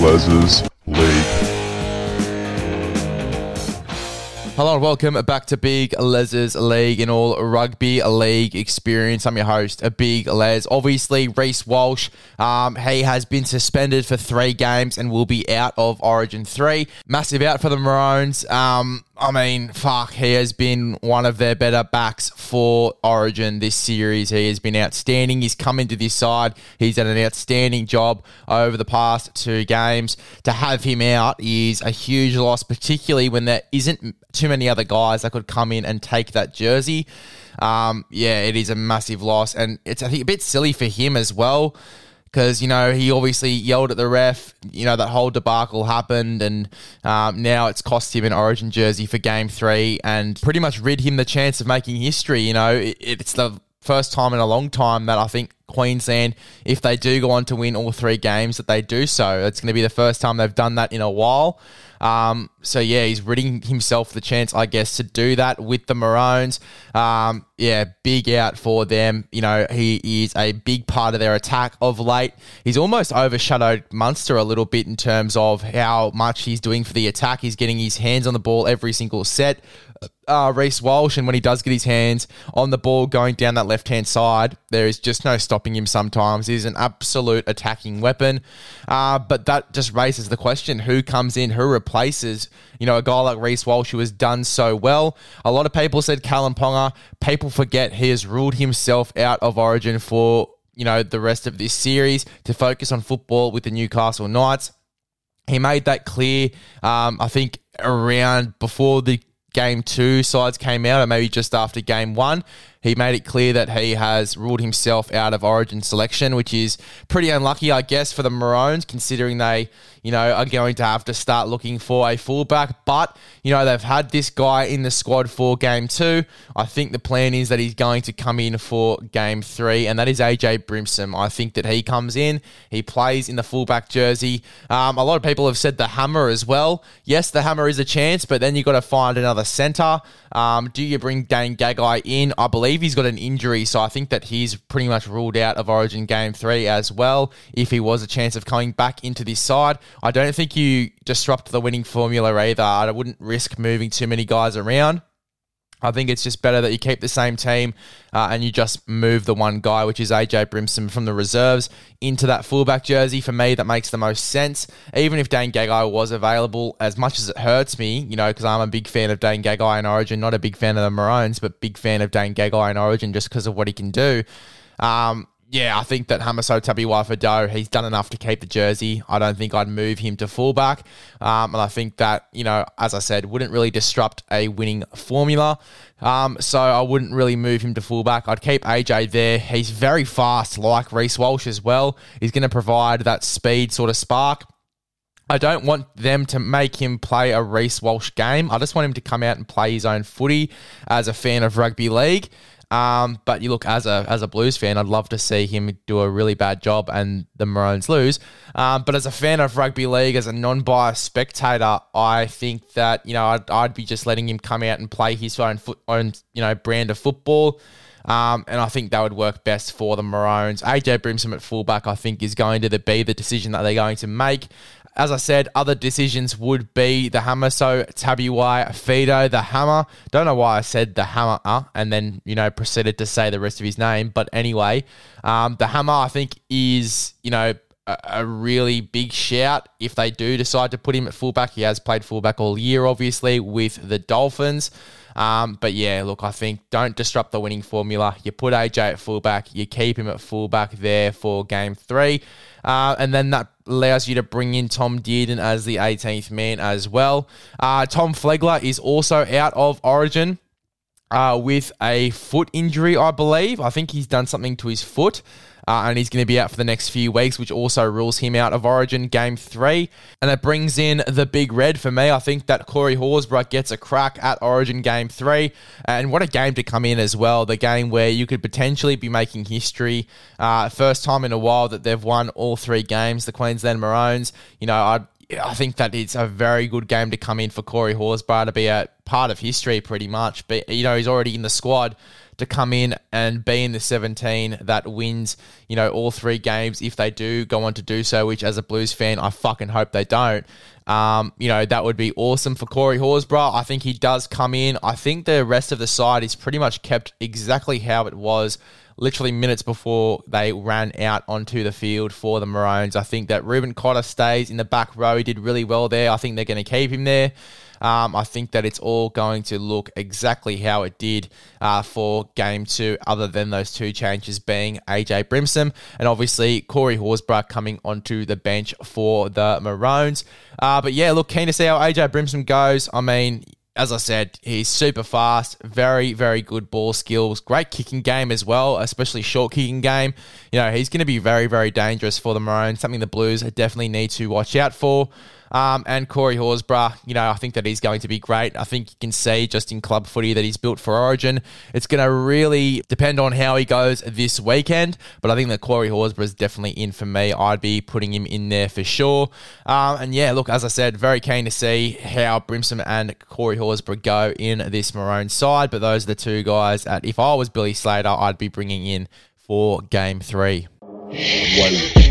Les's League. Hello and welcome back to Big Les's League and all rugby league experience. I'm your host, a Big Les. Obviously, Reece Walsh, um, he has been suspended for three games and will be out of Origin 3. Massive out for the Maroons. Um, I mean, fuck, he has been one of their better backs for Origin this series. He has been outstanding. He's come into this side. He's done an outstanding job over the past two games. To have him out is a huge loss, particularly when there isn't too many other guys that could come in and take that jersey. Um, yeah, it is a massive loss, and it's I think a bit silly for him as well because you know he obviously yelled at the ref. You know that whole debacle happened, and um, now it's cost him an Origin jersey for Game Three, and pretty much rid him the chance of making history. You know, it, it's the first time in a long time that I think Queensland, if they do go on to win all three games, that they do so. It's going to be the first time they've done that in a while. Um, so yeah, he's ridding himself the chance, I guess, to do that with the Maroons. Um, yeah, big out for them. You know, he is a big part of their attack of late. He's almost overshadowed Munster a little bit in terms of how much he's doing for the attack. He's getting his hands on the ball every single set. Uh, Reece Walsh, and when he does get his hands on the ball going down that left hand side, there is just no stopping him sometimes. He's an absolute attacking weapon. Uh, but that just raises the question who comes in, who replaces you know, a guy like Reece Walsh who has done so well. A lot of people said Kalyn Ponga. People forget he has ruled himself out of Origin for, you know, the rest of this series to focus on football with the Newcastle Knights. He made that clear, um, I think, around before the game two sides came out, or maybe just after game one. He made it clear that he has ruled himself out of Origin selection, which is pretty unlucky, I guess, for the Maroons, considering they, you know, are going to have to start looking for a fullback. But, you know, they've had this guy in the squad for game two. I think the plan is that he's going to come in for game three, and that is AJ Brimson. I think that he comes in, he plays in the fullback jersey. Um, a lot of people have said the hammer as well. Yes, the hammer is a chance, but then you've got to find another centre. Um, do you bring Dane Gagai in? I believe believe he's got an injury, so I think that he's pretty much ruled out of Origin Game 3 as well, if he was a chance of coming back into this side. I don't think you disrupt the winning formula either. I wouldn't risk moving too many guys around. I think it's just better that you keep the same team uh, and you just move the one guy, which is AJ Brimson from the reserves, into that fullback jersey. For me, that makes the most sense. Even if Dane Gagai was available, as much as it hurts me, you know, because I'm a big fan of Dane Gagai in Origin, not a big fan of the Maroons, but big fan of Dane Gagai in Origin just because of what he can do. Um, yeah, I think that Hamiso Tabuai-Fidow, he's done enough to keep the jersey. I don't think I'd move him to fullback. Um, and I think that, you know, as I said, wouldn't really disrupt a winning formula. Um, so I wouldn't really move him to fullback. I'd keep AJ there. He's very fast, like Reece Walsh as well. He's going to provide that speed sort of spark. I don't want them to make him play a Reece Walsh game. I just want him to come out and play his own footy as a fan of rugby league. Um, but you look as a as a Blues fan, I'd love to see him do a really bad job and the Maroons lose. Um, but as a fan of rugby league, as a non-biased spectator, I think that you know I'd, I'd be just letting him come out and play his own foot, own you know brand of football. Um, and I think that would work best for the Maroons. AJ Brimson at fullback, I think, is going to be the decision that they're going to make. As I said, other decisions would be the hammer. So Tabuai, Fidow, the hammer. Don't know why I said the hammer uh, and then, you know, proceeded to say the rest of his name. But anyway, um, the hammer, I think, is, you know, a, really big shout if they do decide to put him at fullback. He has played fullback all year, obviously, with the Dolphins. Um, but yeah, look, I think don't disrupt the winning formula. You put AJ at fullback, you keep him at fullback there for game three. Uh, and then that allows you to bring in Tom Dearden as the 18th man as well. Uh, Tom Flegler is also out of Origin. Uh, with a foot injury, I believe. I think he's done something to his foot uh, and he's going to be out for the next few weeks, which also rules him out of Origin Game 3. And that brings in the big red for me. I think that Corey Horsburgh gets a crack at Origin Game 3. And what a game to come in as well. The game where you could potentially be making history. Uh, first time in a while that they've won all three games, the Queensland Maroons. You know, I'd I think that it's a very good game to come in for Corey Horsburgh to be a part of history pretty much. But, you know, he's already in the squad to come in and be in the 17 that wins, you know, all three games if they do go on to do so, which as a Blues fan, I fucking hope they don't. Um, you know, that would be awesome for Corey Horsburgh. I think he does come in. I think the rest of the side is pretty much kept exactly how it was literally minutes before they ran out onto the field for the Maroons. I think that Reuben Cotter stays in the back row. He did really well there. I think they're going to keep him there. Um, I think that it's all going to look exactly how it did uh, for game two, other than those two changes being AJ Brimson and obviously Corey Horsburgh coming onto the bench for the Maroons. Uh, but yeah, look, keen to see how AJ Brimson goes. I mean, as I said, he's super fast, very, very good ball skills, great kicking game as well, especially short kicking game. You know, he's going to be very, very dangerous for the Maroons, something the Blues definitely need to watch out for. Um, and Corey Horsburgh, you know, I think that he's going to be great. I think you can see just in club footy that he's built for Origin. It's going to really depend on how he goes this weekend, but I think that Corey Horsburgh is definitely in for me. I'd be putting him in there for sure. Um, and yeah, look, as I said, very keen to see how Brimson and Corey Horsburgh go in this Maroon side, but those are the two guys that if I was Billy Slater, I'd be bringing in for game three. One.